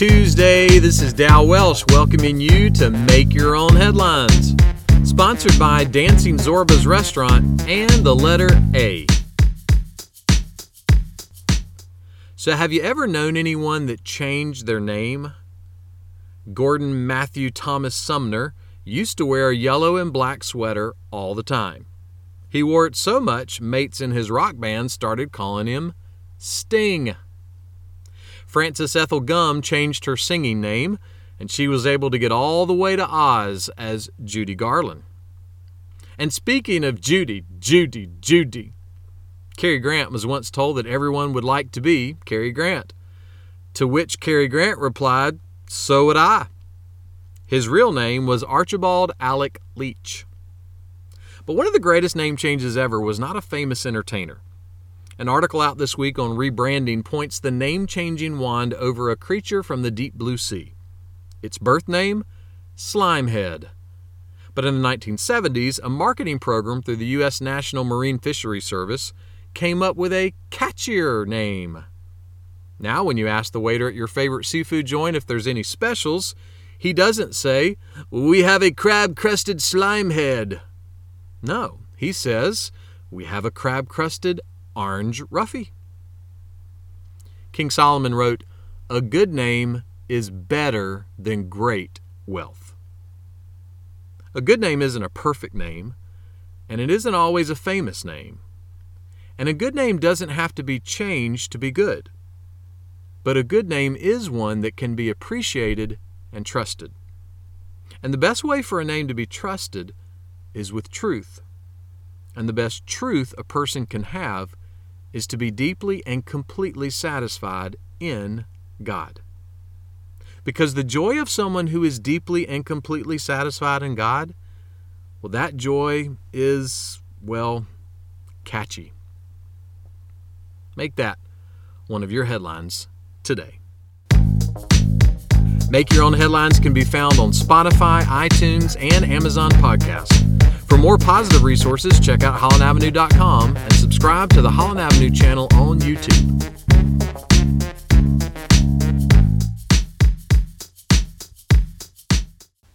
Tuesday. This is Dow Welsh welcoming you to Make Your Own Headlines. Sponsored by Dancing Zorba's Restaurant and the letter A. So, have you ever known anyone that changed their name? Gordon Matthew Thomas Sumner used to wear a yellow and black sweater all the time. He wore it so much, mates in his rock band started calling him Sting. Frances Ethel Gumm changed her singing name, and she was able to get all the way to Oz as Judy Garland. And speaking of Judy, Judy, Judy, Cary Grant was once told that everyone would like to be Cary Grant. To which Cary Grant replied, So would I. His real name was Archibald Alec Leach. But one of the greatest name changes ever was not a famous entertainer. An article out this week on rebranding points the name changing wand over a creature from the deep blue sea. Its birth name? Slimehead. But in the 1970s, a marketing program through the U.S. National Marine Fisheries Service came up with a catchier name. Now, when you ask the waiter at your favorite seafood joint if there's any specials, he doesn't say, We have a crab crested slime head. No, he says, We have a crab crusted orange roughy. King Solomon wrote, A good name is better than great wealth. A good name isn't a perfect name, and it isn't always a famous name. And a good name doesn't have to be changed to be good. But a good name is one that can be appreciated and trusted. And the best way for a name to be trusted is with truth. And the best truth a person can have is to be deeply and completely satisfied in God. Because the joy of someone who is deeply and completely satisfied in God, well, that joy is, well, catchy. Make that one of your headlines today. Make Your Own Headlines can be found on Spotify, iTunes, and Amazon Podcasts. For more positive resources, check out HollandAvenue.com and subscribe to the Holland Avenue channel on YouTube.